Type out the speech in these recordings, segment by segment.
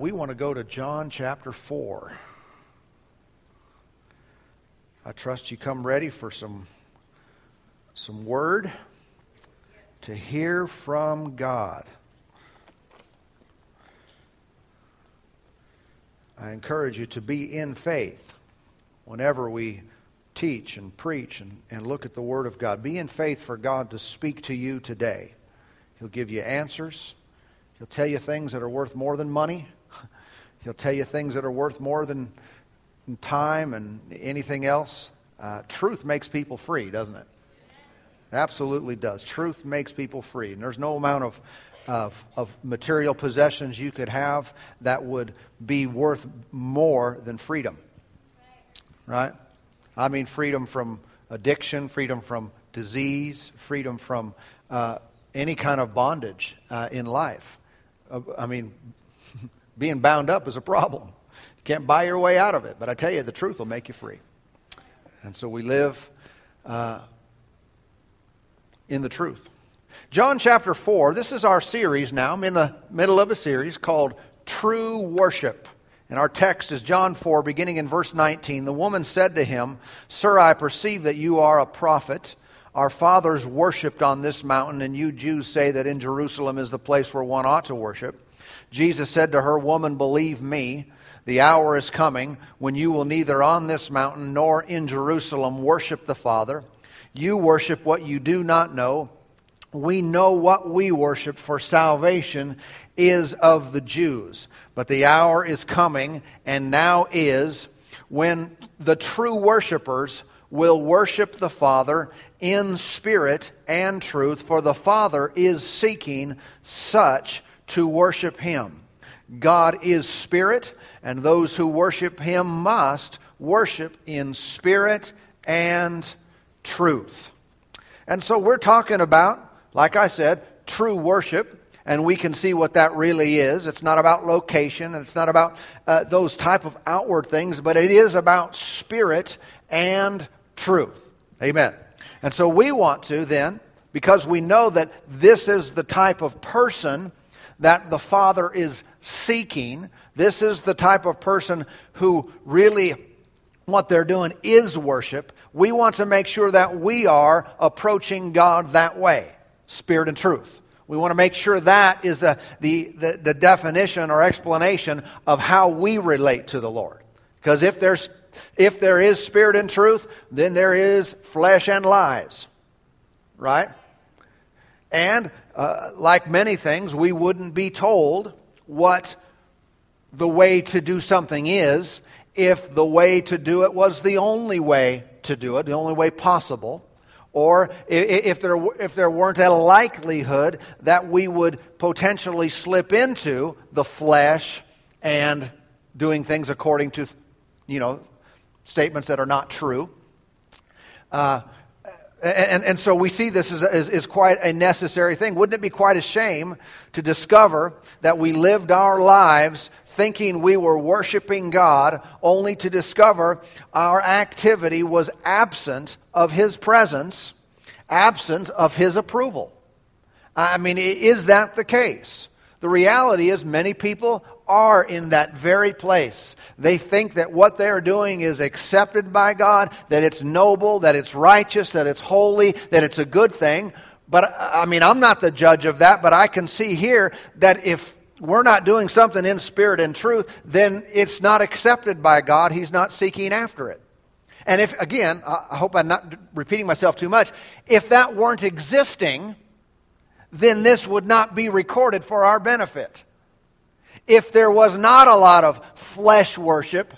We want to go to John chapter 4. I trust you come ready for some some word to hear from God. I encourage you to be in faith whenever we teach and preach and, and look at the Word of God. Be in faith for God to speak to you today. He'll give you answers. He'll tell you things that are worth more than money. He'll tell you things that are worth more than time and anything else. Uh, truth makes people free, doesn't it? Absolutely does. Truth makes people free. And there's no amount of, of, of material possessions you could have that would be worth more than freedom. Right? I mean, freedom from addiction, freedom from disease, freedom from uh, any kind of bondage uh, in life. Uh, I mean, being bound up is a problem. You can't buy your way out of it. But I tell you, the truth will make you free. And so we live uh, in the truth. John chapter 4, this is our series now. I'm in the middle of a series called True Worship. And our text is John 4, beginning in verse 19. The woman said to him, Sir, I perceive that you are a prophet. Our fathers worshipped on this mountain, and you Jews say that in Jerusalem is the place where one ought to worship. Jesus said to her, Woman, believe me, the hour is coming when you will neither on this mountain nor in Jerusalem worship the Father. You worship what you do not know. We know what we worship, for salvation is of the Jews. But the hour is coming, and now is, when the true worshipers will worship the Father in spirit and truth, for the Father is seeking such to worship him. God is spirit, and those who worship him must worship in spirit and truth. And so we're talking about, like I said, true worship, and we can see what that really is. It's not about location, and it's not about uh, those type of outward things, but it is about spirit and truth. Amen. And so we want to then, because we know that this is the type of person that the Father is seeking. This is the type of person who really what they're doing is worship. We want to make sure that we are approaching God that way spirit and truth. We want to make sure that is the, the, the, the definition or explanation of how we relate to the Lord. Because if there's if there is spirit and truth, then there is flesh and lies. Right? And uh, like many things, we wouldn't be told what the way to do something is if the way to do it was the only way to do it, the only way possible, or if there, if there weren't a likelihood that we would potentially slip into the flesh and doing things according to, you know, statements that are not true. Uh, and, and so we see this as, as, as, quite a necessary thing. Wouldn't it be quite a shame to discover that we lived our lives thinking we were worshiping God, only to discover our activity was absent of His presence, absent of His approval? I mean, is that the case? The reality is, many people are in that very place. They think that what they're doing is accepted by God, that it's noble, that it's righteous, that it's holy, that it's a good thing. But, I mean, I'm not the judge of that, but I can see here that if we're not doing something in spirit and truth, then it's not accepted by God. He's not seeking after it. And if, again, I hope I'm not repeating myself too much, if that weren't existing, then this would not be recorded for our benefit if there was not a lot of flesh worship,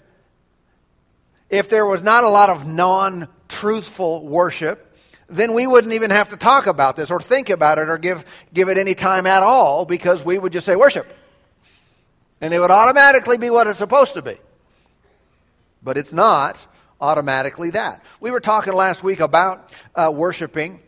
if there was not a lot of non truthful worship, then we wouldn't even have to talk about this or think about it or give, give it any time at all because we would just say worship. And it would automatically be what it's supposed to be. But it's not automatically that. We were talking last week about uh, worshiping,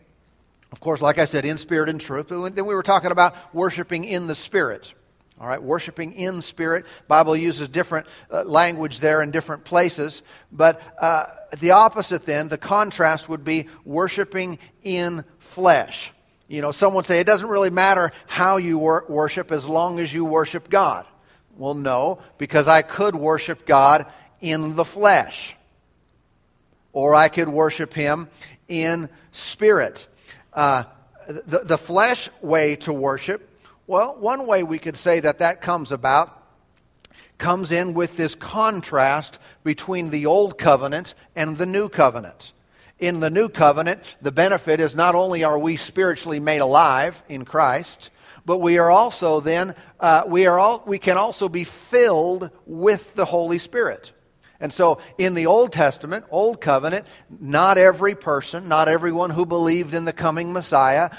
of course, like I said, in spirit and truth. Then we were talking about worshiping in the spirit. All right, worshiping in spirit. Bible uses different uh, language there in different places, but uh, the opposite then, the contrast would be worshiping in flesh. You know, someone say it doesn't really matter how you wor- worship as long as you worship God. Well, no, because I could worship God in the flesh, or I could worship Him in spirit. Uh, the, the flesh way to worship, well, one way we could say that that comes about comes in with this contrast between the old covenant and the new covenant. In the new covenant, the benefit is not only are we spiritually made alive in Christ, but we are also then uh, we are all we can also be filled with the Holy Spirit. And so in the Old Testament, Old Covenant, not every person, not everyone who believed in the coming Messiah,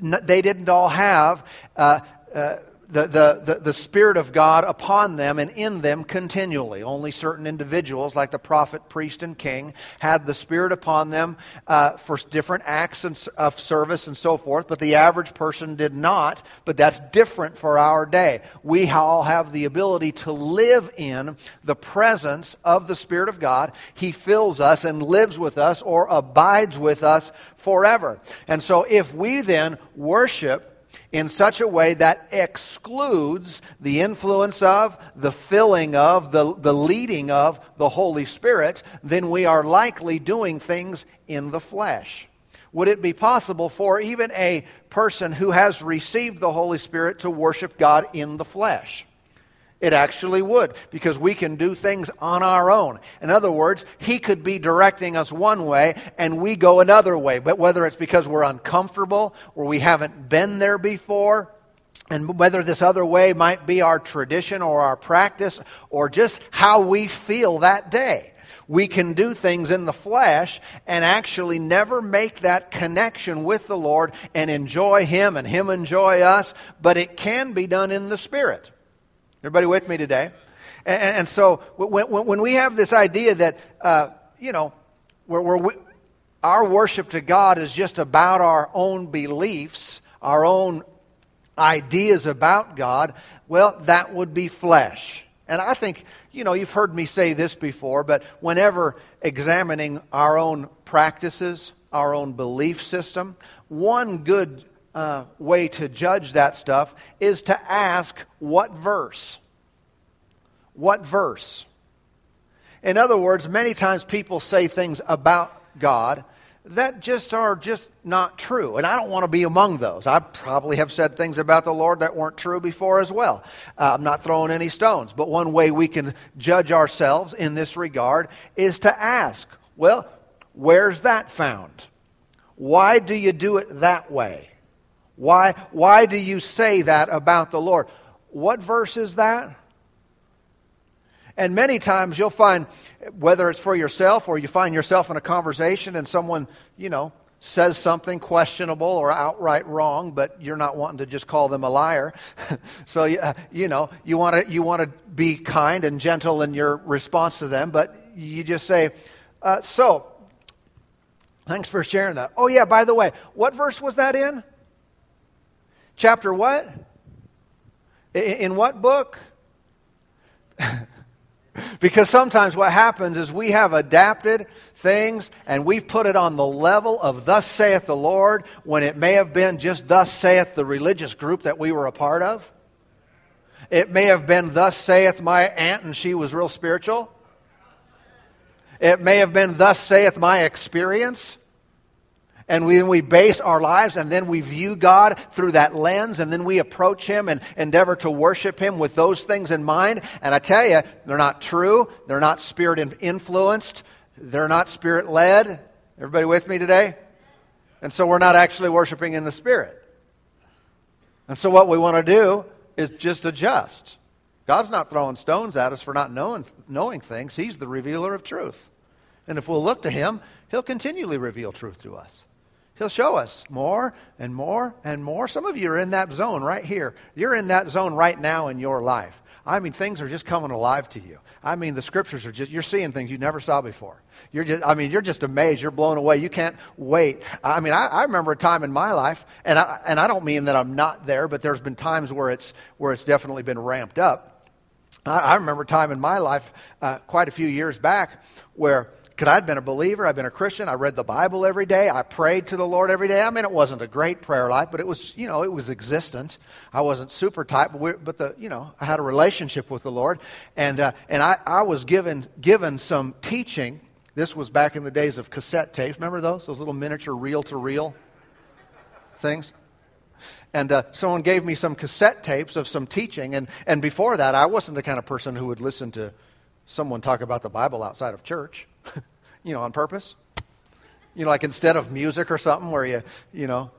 they didn't all have uh, uh, the, the, the, the, Spirit of God upon them and in them continually. Only certain individuals, like the prophet, priest, and king, had the Spirit upon them uh, for different acts of service and so forth, but the average person did not. But that's different for our day. We all have the ability to live in the presence of the Spirit of God. He fills us and lives with us or abides with us forever. And so if we then worship in such a way that excludes the influence of, the filling of, the, the leading of the Holy Spirit, then we are likely doing things in the flesh. Would it be possible for even a person who has received the Holy Spirit to worship God in the flesh? It actually would, because we can do things on our own. In other words, He could be directing us one way and we go another way. But whether it's because we're uncomfortable or we haven't been there before, and whether this other way might be our tradition or our practice or just how we feel that day. We can do things in the flesh and actually never make that connection with the Lord and enjoy Him and Him enjoy us, but it can be done in the Spirit. Everybody with me today? And, and so when, when, we have this idea that, uh, you know, where, we, our worship to God is just about our own beliefs, our own ideas about God, well, that would be flesh. And I think, you know, you've heard me say this before, but whenever examining our own practices, our own belief system, one good uh, way to judge that stuff is to ask what verse? What verse? In other words, many times people say things about God that just are just not true. And I don't want to be among those. I probably have said things about the Lord that weren't true before as well. Uh, I'm not throwing any stones. But one way we can judge ourselves in this regard is to ask, well, where's that found? Why do you do it that way? Why, why do you say that about the Lord? What verse is that? And many times you'll find, whether it's for yourself or you find yourself in a conversation and someone, you know, says something questionable or outright wrong, but you're not wanting to just call them a liar. so, you know, you want to you want to be kind and gentle in your response to them, but you just say, uh, "So, thanks for sharing that." Oh yeah, by the way, what verse was that in? Chapter what? In what book? because sometimes what happens is we have adapted things and we've put it on the level of thus saith the Lord when it may have been just thus saith the religious group that we were a part of. It may have been thus saith my aunt and she was real spiritual. It may have been thus saith my experience and we, we base our lives and then we view God through that lens and then we approach Him and endeavor to worship Him with those things in mind. And I tell you, they're not true. They're not spirit influenced. They're not spirit led. Everybody with me today? And so we're not actually worshiping in the Spirit. And so what we want to do is just adjust. God's not throwing stones at us for not knowing, knowing things. He's the revealer of truth. And if we'll look to Him, He'll continually reveal truth to us. He'll show us more and more and more. Some of you are in that zone right here. You're in that zone right now in your life. I mean, things are just coming alive to you. I mean, the scriptures are just, you're seeing things you never saw before. You're just, I mean, you're just amazed. You're blown away. You can't wait. I mean, I, I remember a time in my life, and I, and I don't mean that I'm not there, but there's been times where it's, where it's definitely been ramped up. I, I remember a time in my life, uh, quite a few years back, where I'd been a believer, I'd been a Christian, I read the Bible every day, I prayed to the Lord every day. I mean, it wasn't a great prayer life, but it was, you know, it was existent. I wasn't super tight, but, we, but the, you know, I had a relationship with the Lord, and uh, and I, I was given given some teaching. This was back in the days of cassette tapes. Remember those? Those little miniature reel to reel things. And uh, someone gave me some cassette tapes of some teaching, and and before that, I wasn't the kind of person who would listen to someone talk about the Bible outside of church, you know, on purpose. You know, like instead of music or something where you, you know,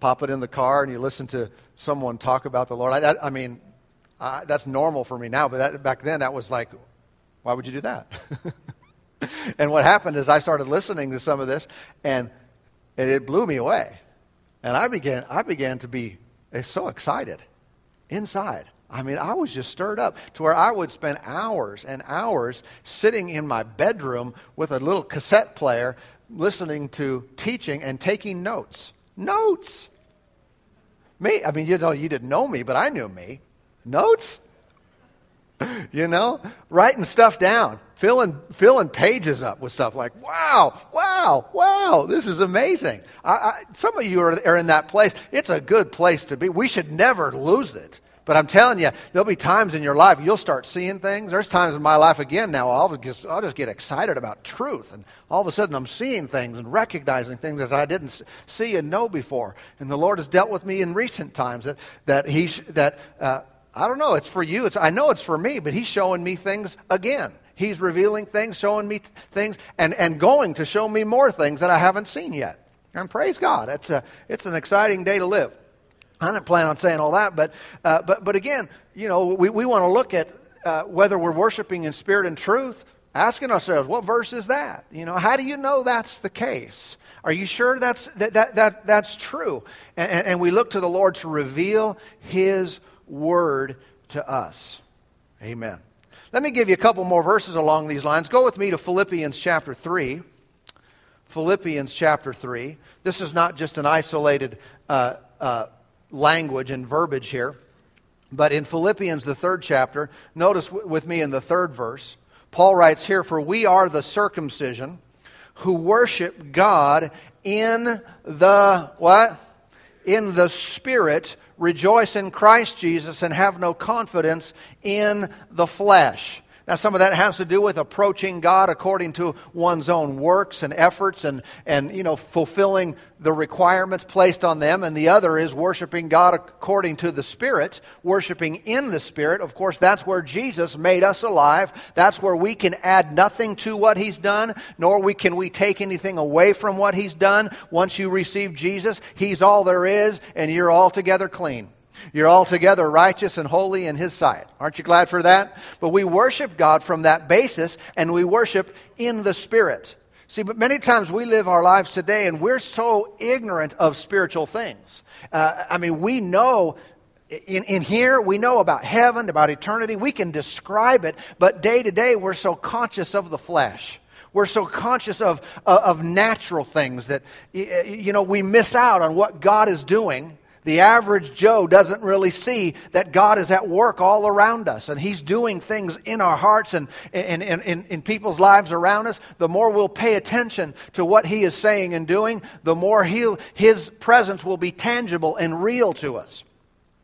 pop it in the car and you listen to someone talk about the Lord. I, that, I mean, I, that's normal for me now, but that, back then that was like, why would you do that? and what happened is I started listening to some of this, and, and it blew me away. And I began, I began to be so excited inside. I mean, I was just stirred up to where I would spend hours and hours sitting in my bedroom with a little cassette player listening to teaching and taking notes. Notes! Me, I mean, you know, you didn't know me, but I knew me. Notes? you know, writing stuff down, filling filling pages up with stuff like, "Wow, wow, wow, this is amazing." I, I, some of you are, are in that place. It's a good place to be. We should never lose it. But I'm telling you, there'll be times in your life you'll start seeing things. There's times in my life again now I'll just, I'll just get excited about truth, and all of a sudden I'm seeing things and recognizing things that I didn't see and know before. And the Lord has dealt with me in recent times that that He that uh, I don't know. It's for you. It's I know it's for me, but He's showing me things again. He's revealing things, showing me things, and and going to show me more things that I haven't seen yet. And praise God, it's a it's an exciting day to live. I didn't plan on saying all that, but uh, but but again, you know, we, we want to look at uh, whether we're worshiping in spirit and truth, asking ourselves, what verse is that? You know, how do you know that's the case? Are you sure that's that that, that that's true? And, and we look to the Lord to reveal His word to us. Amen. Let me give you a couple more verses along these lines. Go with me to Philippians chapter three. Philippians chapter 3. This is not just an isolated uh, uh, language and verbiage here. But in Philippians, the third chapter, notice with me in the third verse, Paul writes here, For we are the circumcision who worship God in the what? In the Spirit, rejoice in Christ Jesus, and have no confidence in the flesh. Now, some of that has to do with approaching God according to one's own works and efforts and, and, you know, fulfilling the requirements placed on them. And the other is worshiping God according to the Spirit, worshiping in the Spirit. Of course, that's where Jesus made us alive. That's where we can add nothing to what He's done, nor we can we take anything away from what He's done. Once you receive Jesus, He's all there is, and you're altogether clean. You're altogether righteous and holy in His sight. Aren't you glad for that? But we worship God from that basis, and we worship in the Spirit. See, but many times we live our lives today and we're so ignorant of spiritual things. Uh, I mean, we know in, in here, we know about heaven, about eternity. We can describe it, but day to day, we're so conscious of the flesh. We're so conscious of, of natural things that, you know, we miss out on what God is doing the average Joe doesn't really see that God is at work all around us and He's doing things in our hearts and in, in, in, in, people's lives around us. The more we'll pay attention to what He is saying and doing, the more he'll, His presence will be tangible and real to us.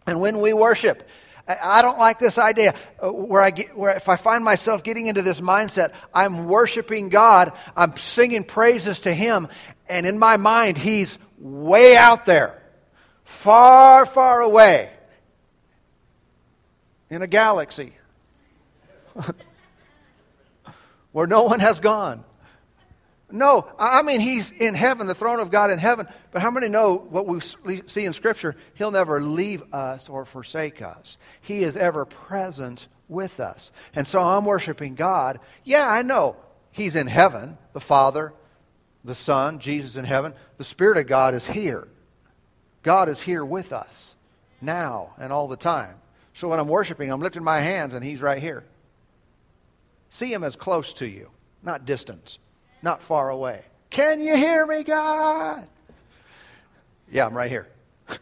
And when we worship, I don't like this idea uh, where I get, where if I find myself getting into this mindset, I'm worshiping God, I'm singing praises to Him, and in my mind, He's way out there far, far away in a galaxy where no one has gone. No, I mean, he's in heaven, the throne of God in heaven. But how many know what we see in Scripture? He'll never leave us or forsake us. He is ever present with us. And so I'm worshiping God. Yeah, I know he's in heaven, the Father, the Son, Jesus in heaven. The Spirit of God is here. God is here with us now and all the time. So when I'm worshiping, I'm lifting my hands and He's right here. See Him as close to you, not distant, not far away. Can you hear me, God? Yeah, I'm right here.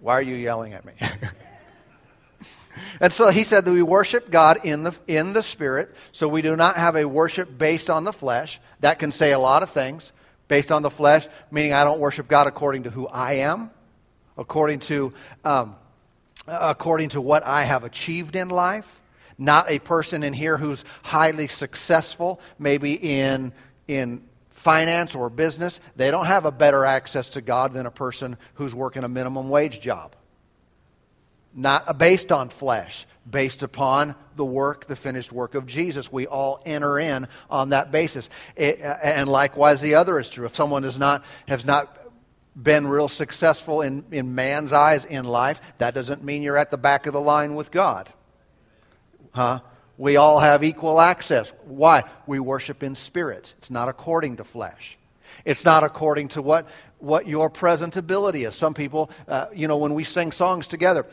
Why are you yelling at me? And so he said that we worship God in the, in the Spirit. So we do not have a worship based on the flesh. That can say a lot of things. Based on the flesh, meaning I don't worship God according to who I am, according to, um, according to what I have achieved in life. Not a person in here who's highly successful, maybe in, in finance or business. They don't have a better access to God than a person who's working a minimum wage job not based on flesh, based upon the work, the finished work of Jesus. We all enter in on that basis. It, and likewise, the other is true. If someone is not, has not been real successful in, in man's eyes in life, that doesn't mean you're at the back of the line with God. Huh? We all have equal access. Why? We worship in spirit. It's not according to flesh. It's not according to what, what your present ability is. Some people, uh, you know, when we sing songs together,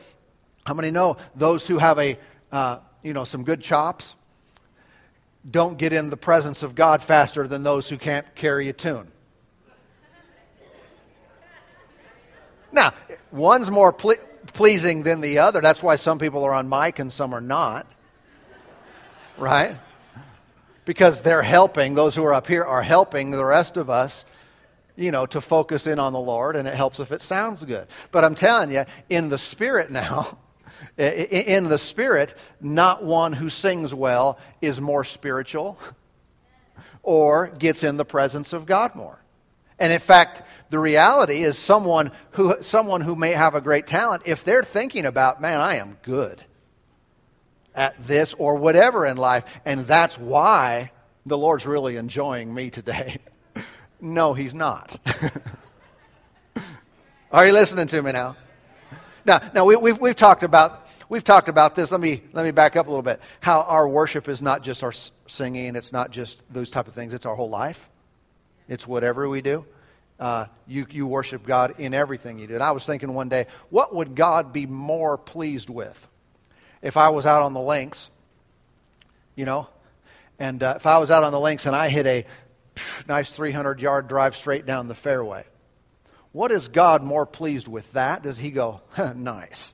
how many know those who have a, uh, you know, some good chops don't get in the presence of God faster than those who can't carry a tune? Now, one's more ple- pleasing than the other. That's why some people are on mic and some are not. Right? Because they're helping, those who are up here are helping the rest of us, you know, to focus in on the Lord, and it helps if it sounds good. But I'm telling you, in the spirit now, in the Spirit, not one who sings well is more spiritual or gets in the presence of God more. And in fact, the reality is someone who, someone who may have a great talent, if they're thinking about, man, I am good at this or whatever in life, and that's why the Lord's really enjoying me today. no, He's not. Are you listening to me now? Now, now we, we've, we've talked about we've talked about this. Let me let me back up a little bit. How our worship is not just our singing. It's not just those type of things. It's our whole life. It's whatever we do. Uh, you you worship God in everything you do. And I was thinking one day, what would God be more pleased with if I was out on the links, you know, and uh, if I was out on the links and I hit a nice 300 yard drive straight down the fairway? What is God more pleased with that? Does he go, nice?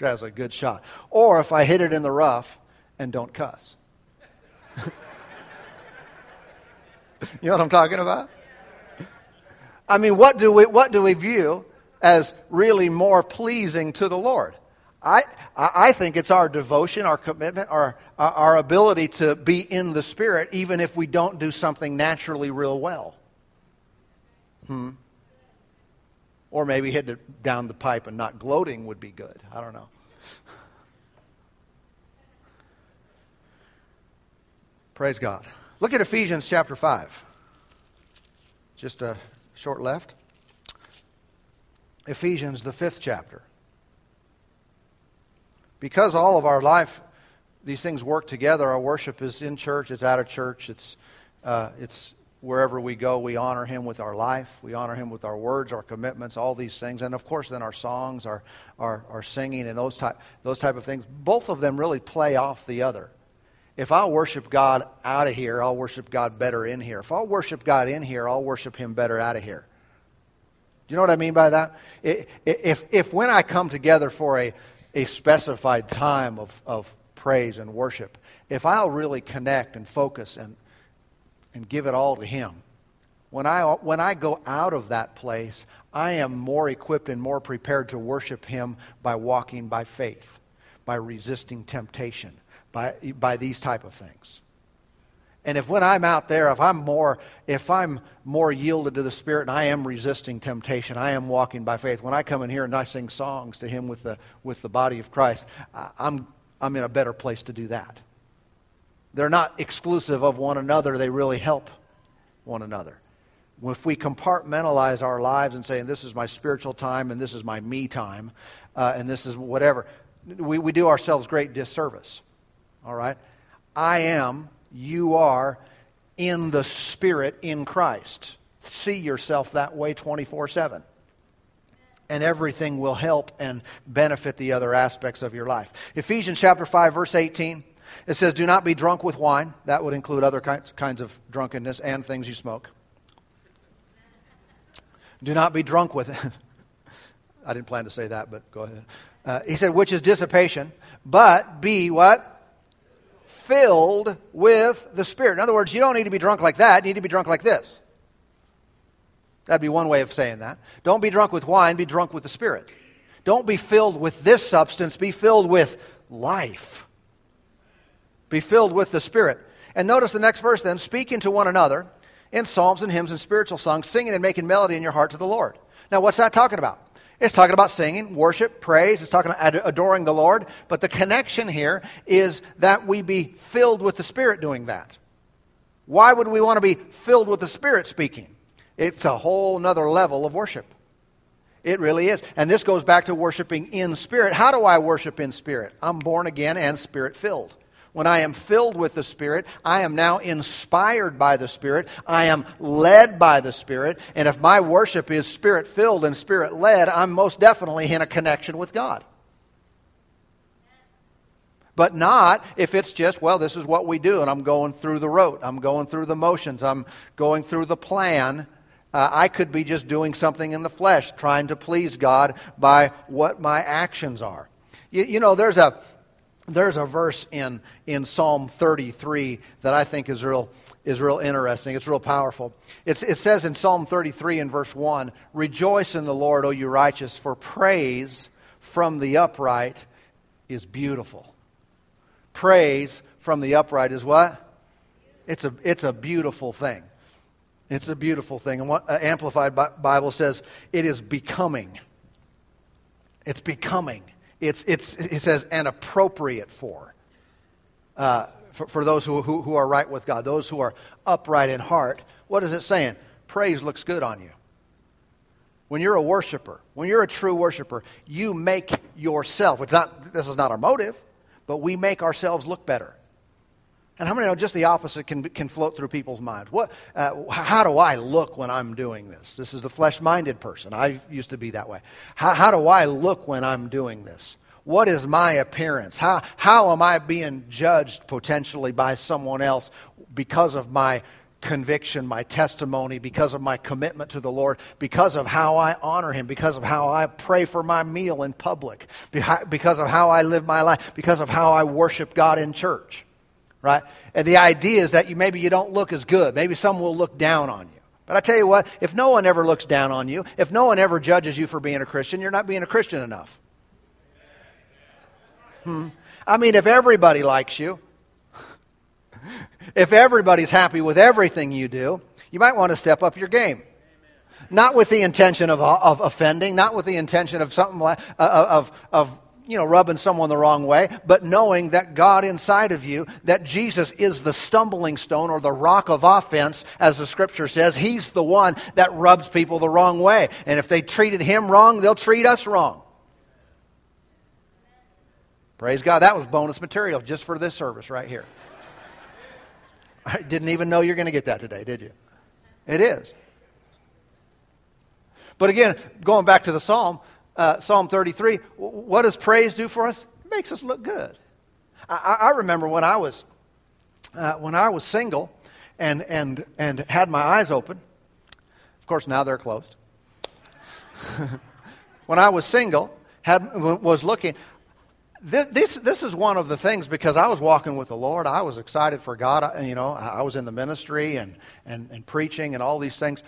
That's a good shot. Or if I hit it in the rough and don't cuss. you know what I'm talking about? I mean, what do we what do we view as really more pleasing to the Lord? I I think it's our devotion, our commitment, our our ability to be in the Spirit, even if we don't do something naturally real well. Hmm. Or maybe hitting it down the pipe and not gloating would be good. I don't know. Praise God. Look at Ephesians chapter 5. Just a short left. Ephesians, the fifth chapter. Because all of our life, these things work together. Our worship is in church, it's out of church, it's, uh, it's wherever we go, we honor him with our life. We honor him with our words, our commitments, all these things. And of course, then our songs, our, our, our singing, and those type, those type of things. Both of them really play off the other. If I worship God out of here, I'll worship God better in here. If I'll worship God in here, I'll worship him better out of here. Do you know what I mean by that? If, if when I come together for a, a specified time of, of praise and worship, if I'll really connect and focus and, and give it all to Him. When I, when I go out of that place, I am more equipped and more prepared to worship Him by walking by faith, by resisting temptation, by, by these type of things. And if when I'm out there, if I'm more, if I'm more yielded to the Spirit and I am resisting temptation, I am walking by faith. When I come in here and I sing songs to Him with the with the body of Christ, I'm I'm in a better place to do that. They're not exclusive of one another, they really help one another. If we compartmentalize our lives and say, this is my spiritual time and this is my me time uh, and this is whatever, we, we do ourselves great disservice. All right? I am, you are in the Spirit in Christ. See yourself that way 24 7 and everything will help and benefit the other aspects of your life. Ephesians chapter 5 verse 18 it says, Do not be drunk with wine. That would include other kinds, of drunkenness and things you smoke. Do not be drunk with it. I didn't plan to say that, but go ahead. Uh, he said, which is dissipation, but be what? Filled with the Spirit. In other words, you don't need to be drunk like that. You need to be drunk like this. That'd be one way of saying that. Don't be drunk with wine, be drunk with the Spirit. Don't be filled with this substance, be filled with life. Be filled with the Spirit. And notice the next verse then speaking to one another in psalms and hymns and spiritual songs, singing and making melody in your heart to the Lord. Now, what's that talking about? It's talking about singing, worship, praise. It's talking about adoring the Lord. But the connection here is that we be filled with the Spirit doing that. Why would we want to be filled with the Spirit speaking? It's a whole nother level of worship. It really is. And this goes back to worshiping in spirit. How do I worship in spirit? I'm born again and spirit filled. When I am filled with the Spirit, I am now inspired by the Spirit. I am led by the Spirit. And if my worship is Spirit filled and Spirit led, I'm most definitely in a connection with God. But not if it's just, well, this is what we do, and I'm going through the rote. I'm going through the motions. I'm going through the plan. Uh, I could be just doing something in the flesh, trying to please God by what my actions are. You, you know, there's a there's a verse in, in Psalm 33 that I think is real, is real interesting. It's real powerful. It's, it says in Psalm 33 in verse 1 Rejoice in the Lord, O you righteous, for praise from the upright is beautiful. Praise from the upright is what? It's a, it's a beautiful thing. It's a beautiful thing. And what uh, Amplified Bible says, it is becoming. It's becoming it's, it's, it says, and appropriate for. Uh, for, for, those who, who, who are right with God, those who are upright in heart. What is it saying? Praise looks good on you. When you're a worshiper, when you're a true worshiper, you make yourself, it's not, this is not our motive, but we make ourselves look better. And how many know just the opposite can, can float through people's minds? What, uh, how do I look when I'm doing this? This is the flesh minded person. I used to be that way. How, how do I look when I'm doing this? What is my appearance? How, how am I being judged potentially by someone else because of my conviction, my testimony, because of my commitment to the Lord, because of how I honor Him, because of how I pray for my meal in public, because of how I live my life, because of how I worship God in church? Right? And the idea is that you maybe you don't look as good. Maybe some will look down on you. But I tell you what, if no one ever looks down on you, if no one ever judges you for being a Christian, you're not being a Christian enough. Hmm. I mean, if everybody likes you, if everybody's happy with everything you do, you might want to step up your game. Not with the intention of, of offending, not with the intention of something like, uh, of, of you know, rubbing someone the wrong way, but knowing that God inside of you, that Jesus is the stumbling stone or the rock of offense, as the scripture says. He's the one that rubs people the wrong way. And if they treated him wrong, they'll treat us wrong. Praise God. That was bonus material just for this service right here. I didn't even know you're going to get that today, did you? It is. But again, going back to the psalm, uh, Psalm 33, what does praise do for us? It makes us look good. I, I remember when I was uh, when I was single and and and had my eyes open. Of course, now they're closed. when I was single, had was looking. This, this, this is one of the things because I was walking with the Lord. I was excited for God. I, you know, I was in the ministry and, and, and preaching and all these things.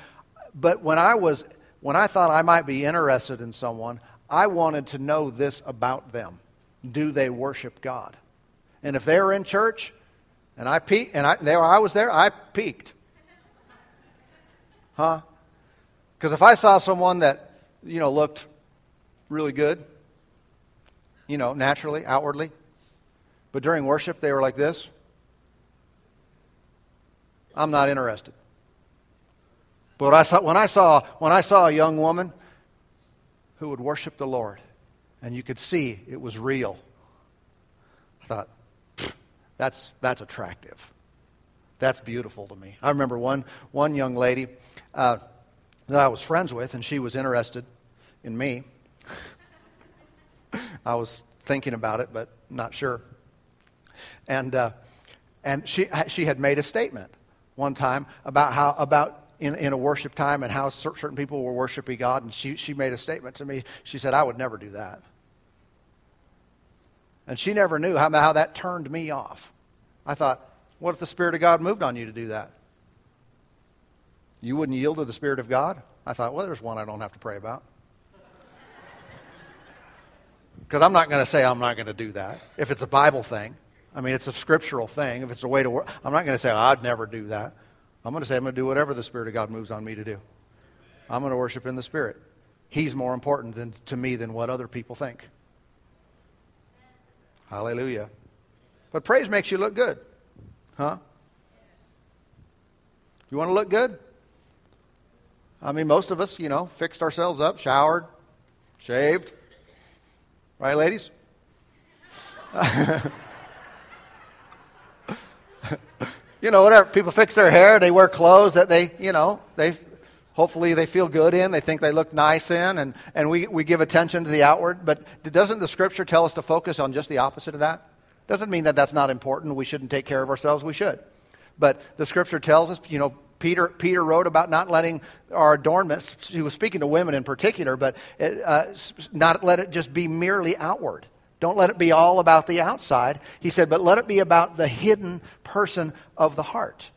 But when I was when I thought I might be interested in someone, I wanted to know this about them. Do they worship God? And if they were in church, and I peeked, and I, there I was there, I peeked. Huh? Because if I saw someone that, you know, looked really good, you know, naturally, outwardly, but during worship they were like this, I'm not interested. But I saw, when, I saw, when I saw a young woman who would worship the Lord, and you could see it was real, I thought, that's, that's attractive. That's beautiful to me. I remember one, one young lady uh, that I was friends with, and she was interested in me. I was thinking about it, but not sure. And, uh, and she, she had made a statement one time about how about in, in a worship time and how certain people were worshiping God. And she, she made a statement to me. She said, I would never do that. And she never knew how, how that turned me off. I thought, what if the Spirit of God moved on you to do that? You wouldn't yield to the Spirit of God? I thought, well, there's one I don't have to pray about. Because I'm not going to say I'm not going to do that. If it's a Bible thing, I mean, it's a scriptural thing. If it's a way to work, I'm not going to say, oh, I'd never do that. I'm going to say, I'm going to do whatever the Spirit of God moves on me to do. I'm going to worship in the Spirit. He's more important than, to me than what other people think. Hallelujah. But praise makes you look good. Huh? You want to look good? I mean, most of us, you know, fixed ourselves up, showered, shaved. Right, ladies? you know, whatever. People fix their hair, they wear clothes that they, you know, they hopefully they feel good in, they think they look nice in, and, and we, we give attention to the outward. But doesn't the scripture tell us to focus on just the opposite of that? Doesn't mean that that's not important. We shouldn't take care of ourselves. We should. But the scripture tells us, you know, Peter, Peter wrote about not letting our adornments, he was speaking to women in particular, but it, uh, not let it just be merely outward. Don't let it be all about the outside. He said, but let it be about the hidden person of the heart.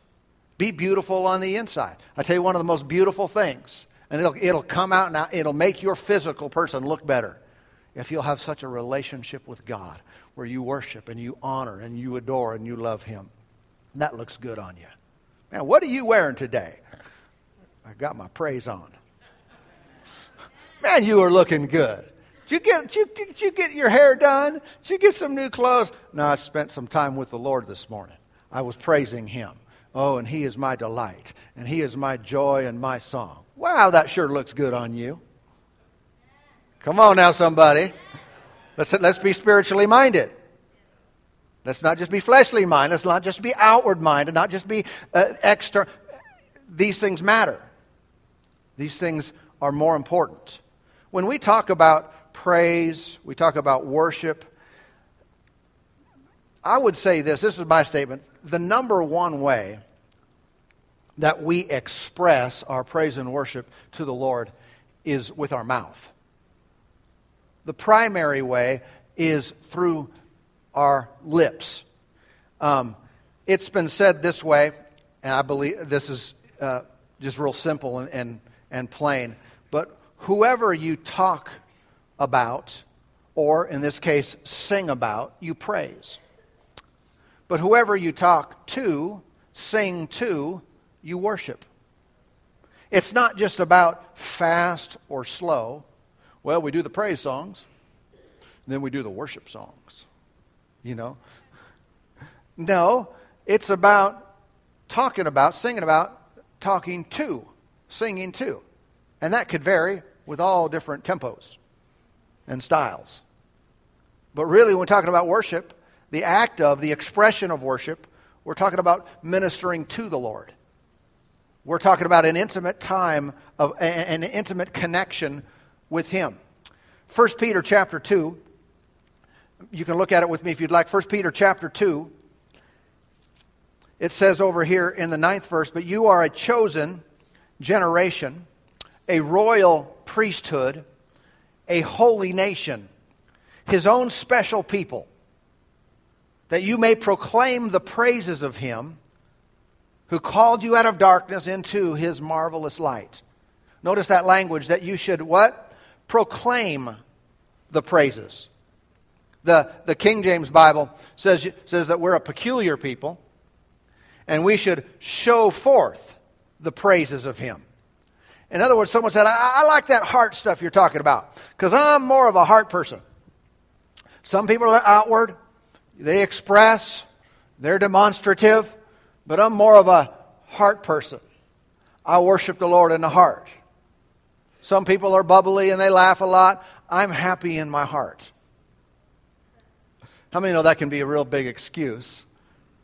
Be beautiful on the inside. I tell you one of the most beautiful things, and it'll, it'll come out and it'll make your physical person look better if you'll have such a relationship with God where you worship and you honor and you adore and you love Him. That looks good on you. Man, what are you wearing today? I got my praise on. Man, you are looking good. Did you get, did you, did you get your hair done? Did you get some new clothes? No, I spent some time with the Lord this morning. I was praising Him. Oh, and He is my delight, and He is my joy and my song. Wow, that sure looks good on you. Come on now, somebody. Let's, let's be spiritually minded. Let's not just be fleshly minded. Let's not just be outward minded, not just be uh, external. These things matter. These things are more important. When we talk about praise, we talk about worship. I would say this this is my statement. The number one way that we express our praise and worship to the Lord is with our mouth. The primary way is through our lips. Um, it's been said this way, and I believe this is uh, just real simple and, and, and plain, but whoever you talk about, or in this case, sing about, you praise. But whoever you talk to, sing to, you worship. It's not just about fast or slow. Well, we do the praise songs, then we do the worship songs. You know? No, it's about talking about, singing about, talking to, singing to. And that could vary with all different tempos and styles. But really, when we're talking about worship, the act of, the expression of worship, we're talking about ministering to the Lord. We're talking about an intimate time of an intimate connection with Him. 1 Peter chapter 2. You can look at it with me if you'd like. 1 Peter chapter 2. It says over here in the ninth verse, But you are a chosen generation, a royal priesthood a holy nation, his own special people, that you may proclaim the praises of him who called you out of darkness into his marvelous light. Notice that language that you should what? Proclaim the praises. The, the King James Bible says, says that we're a peculiar people and we should show forth the praises of him. In other words, someone said, I, I like that heart stuff you're talking about because I'm more of a heart person. Some people are outward, they express, they're demonstrative, but I'm more of a heart person. I worship the Lord in the heart. Some people are bubbly and they laugh a lot. I'm happy in my heart. How many know that can be a real big excuse?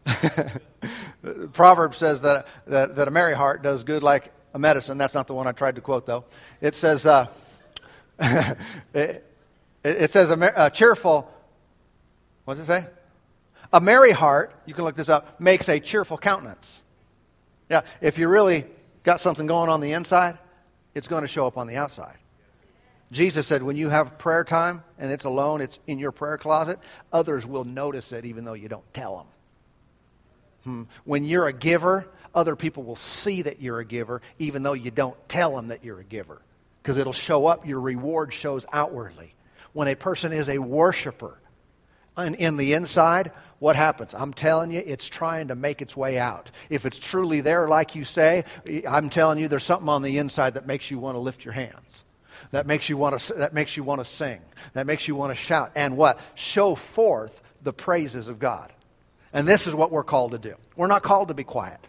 Proverb says that, that, that a merry heart does good like a medicine. That's not the one I tried to quote, though. It says, uh, it, it, says a, a cheerful, what does it say? A merry heart, you can look this up, makes a cheerful countenance. Yeah, if you really got something going on the inside, it's going to show up on the outside. Jesus said, when you have prayer time and it's alone, it's in your prayer closet, others will notice it even though you don't tell them. Hmm. When you're a giver, other people will see that you're a giver even though you don't tell them that you're a giver because it'll show up. Your reward shows outwardly. When a person is a worshiper and in the inside, what happens? I'm telling you, it's trying to make its way out. If it's truly there, like you say, I'm telling you, there's something on the inside that makes you want to lift your hands. That makes you want to, that makes you want to sing. That makes you want to shout. And what? Show forth the praises of God. And this is what we're called to do. We're not called to be quiet.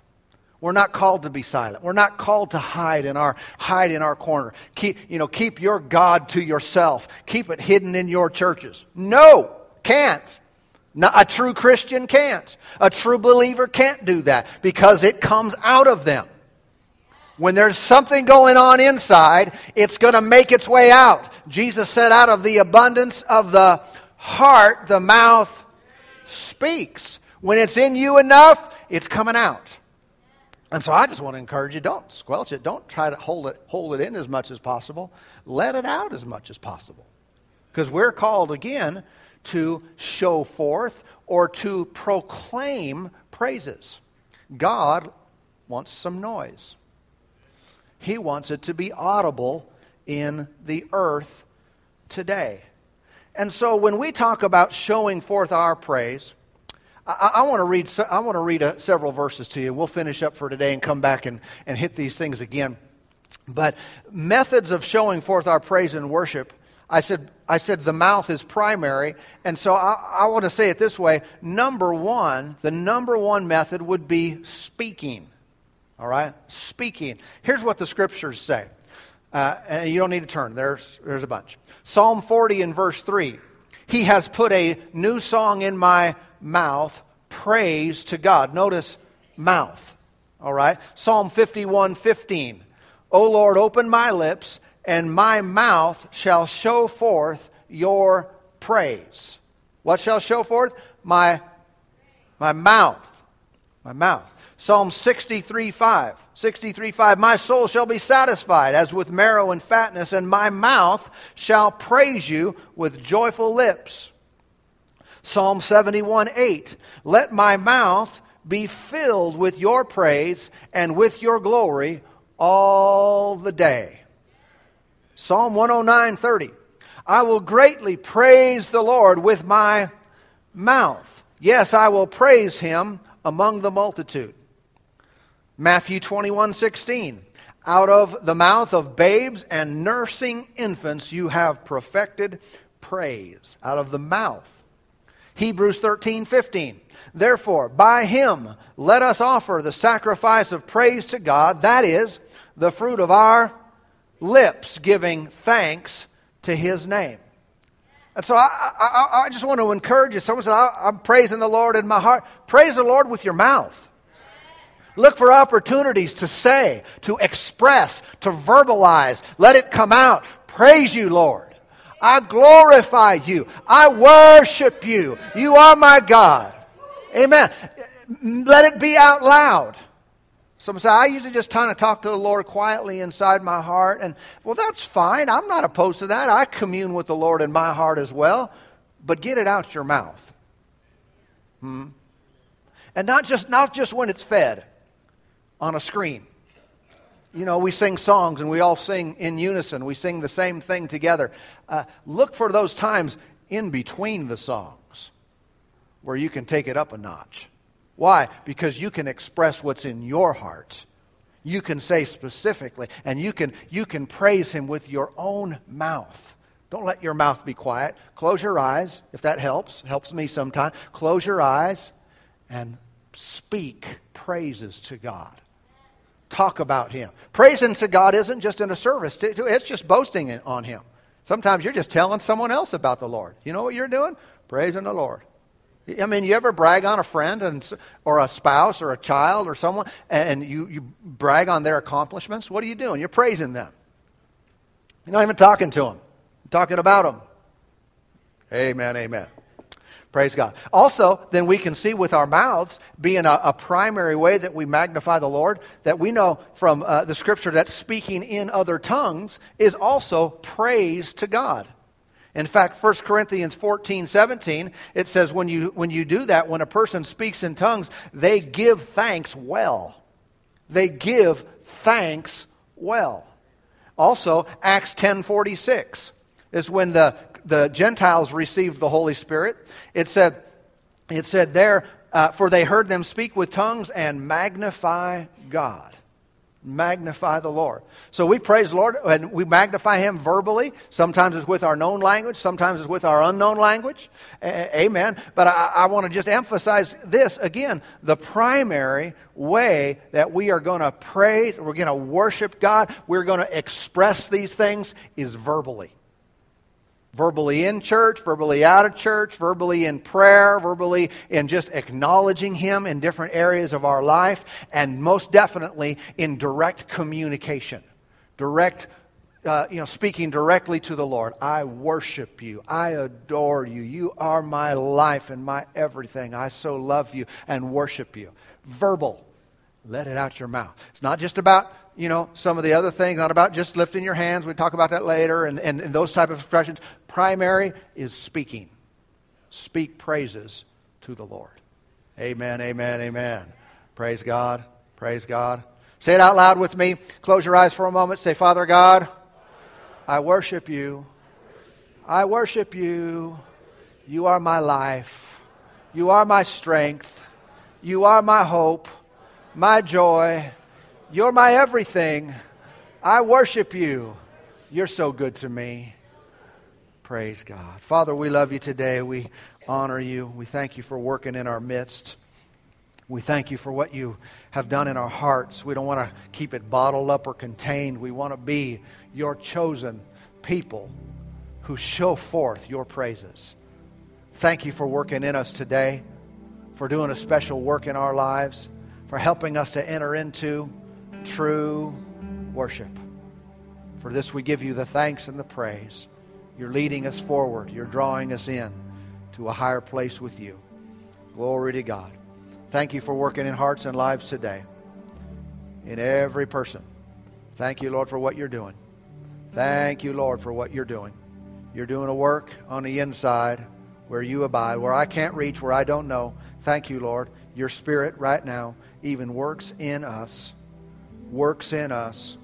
We're not called to be silent. We're not called to hide in our hide in our corner. Keep, you know, keep your God to yourself. Keep it hidden in your churches. No, can't. A true Christian can't. A true believer can't do that because it comes out of them. When there's something going on inside, it's going to make its way out. Jesus said, out of the abundance of the heart, the mouth speaks. When it's in you enough, it's coming out. And so I just want to encourage you don't squelch it. Don't try to hold it, hold it in as much as possible. Let it out as much as possible. Because we're called again to show forth or to proclaim praises. God wants some noise. He wants it to be audible in the earth today. And so when we talk about showing forth our praise, I, I want to read, I want to read a, several verses to you. We'll finish up for today and come back and, and hit these things again. But methods of showing forth our praise and worship, I said, I said the mouth is primary. And so I, I want to say it this way. Number one, the number one method would be speaking. All right? Speaking. Here's what the scriptures say. Uh, and you don't need to turn. There's, there's a bunch. Psalm 40 and verse 3. He has put a new song in my mouth praise to God. Notice mouth. All right? Psalm 51 15. O Lord, open my lips, and my mouth shall show forth your praise. What shall show forth? My, my mouth. My mouth. Psalm 63 5. 63 5. My soul shall be satisfied as with marrow and fatness, and my mouth shall praise you with joyful lips. Psalm 71 8. Let my mouth be filled with your praise and with your glory all the day. Psalm 109 30. I will greatly praise the Lord with my mouth. Yes, I will praise him among the multitude. Matthew 21 16. Out of the mouth of babes and nursing infants you have perfected praise. Out of the mouth Hebrews 13, 15. Therefore, by him let us offer the sacrifice of praise to God, that is, the fruit of our lips, giving thanks to his name. And so I, I, I just want to encourage you. Someone said, I'm praising the Lord in my heart. Praise the Lord with your mouth. Look for opportunities to say, to express, to verbalize. Let it come out. Praise you, Lord. I glorify you. I worship you. You are my God. Amen. Let it be out loud. Some say, I usually just kind of talk to the Lord quietly inside my heart. And, well, that's fine. I'm not opposed to that. I commune with the Lord in my heart as well. But get it out your mouth. Hmm? And not just, not just when it's fed on a screen you know, we sing songs and we all sing in unison. We sing the same thing together. Uh, look for those times in between the songs where you can take it up a notch. Why? Because you can express what's in your heart. You can say specifically, and you can, you can praise Him with your own mouth. Don't let your mouth be quiet. Close your eyes, if that helps. Helps me sometimes. Close your eyes and speak praises to God talk about Him. Praising to God isn't just in a service, it's just boasting on Him. Sometimes you're just telling someone else about the Lord. You know what you're doing? Praising the Lord. I mean, you ever brag on a friend and, or a spouse or a child or someone, and you, you brag on their accomplishments? What are you doing? You're praising them. You're not even talking to them. You're talking about them. Amen, amen. Praise God. Also, then we can see with our mouths being a, a primary way that we magnify the Lord, that we know from uh, the scripture that speaking in other tongues is also praise to God. In fact, 1 Corinthians 14, 17, it says when you, when you do that, when a person speaks in tongues, they give thanks well. They give thanks well. Also, Acts 10:46 is when the the Gentiles received the Holy Spirit. It said, it said there, uh, for they heard them speak with tongues and magnify God. Magnify the Lord. So we praise the Lord and we magnify Him verbally. Sometimes it's with our known language, sometimes it's with our unknown language. A- amen. But I, I want to just emphasize this again the primary way that we are going to praise, we're going to worship God, we're going to express these things is verbally verbally in church, verbally out of church, verbally in prayer, verbally in just acknowledging Him in different areas of our life, and most definitely in direct communication. Direct, uh, you know, speaking directly to the Lord. I worship you. I adore you. You are my life and my everything. I so love you and worship you. Verbal. Let it out your mouth. It's not just about you know, some of the other things, not about just lifting your hands. We talk about that later, and, and, and those type of expressions. Primary is speaking. Speak praises to the Lord. Amen, amen, amen. Praise God, praise God. Say it out loud with me. Close your eyes for a moment. Say, Father God, I worship you. I worship you. You are my life. You are my strength. You are my hope, my joy you're my everything. I worship you. You're so good to me. Praise God. Father, we love you today. We honor you. We thank you for working in our midst. We thank you for what you have done in our hearts. We don't want to keep it bottled up or contained. We want to be your chosen people who show forth your praises. Thank you for working in us today, for doing a special work in our lives, for helping us to enter into true worship. For this we give you the thanks and the praise. You're leading us forward. You're drawing us in to a higher place with you. Glory to God. Thank you for working in hearts and lives today. In every person. Thank you, Lord, for what you're doing. Thank you, Lord, for what you're doing. You're doing a work on the inside where you abide, where I can't reach, where I don't know. Thank you, Lord. Your Spirit right now even works in us works in us,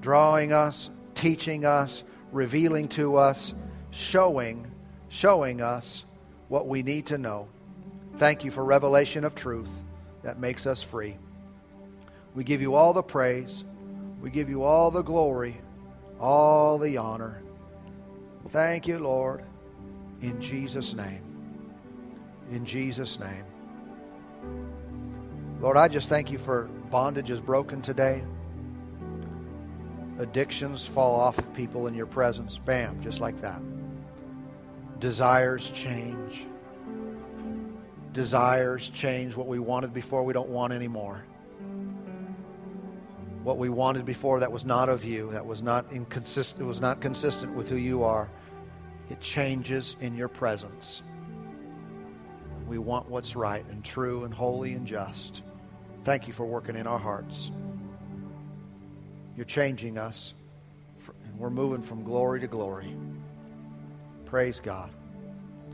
drawing us, teaching us, revealing to us, showing, showing us what we need to know. Thank you for revelation of truth that makes us free. We give you all the praise. We give you all the glory, all the honor. Thank you, Lord, in Jesus' name. In Jesus' name. Lord, I just thank you for bondage is broken today. Addictions fall off of people in your presence. Bam, just like that. Desires change. Desires change. What we wanted before, we don't want anymore. What we wanted before that was not of you, that was not inconsistent, was not consistent with who you are, it changes in your presence. We want what's right and true and holy and just. Thank you for working in our hearts. You're changing us, and we're moving from glory to glory. Praise God.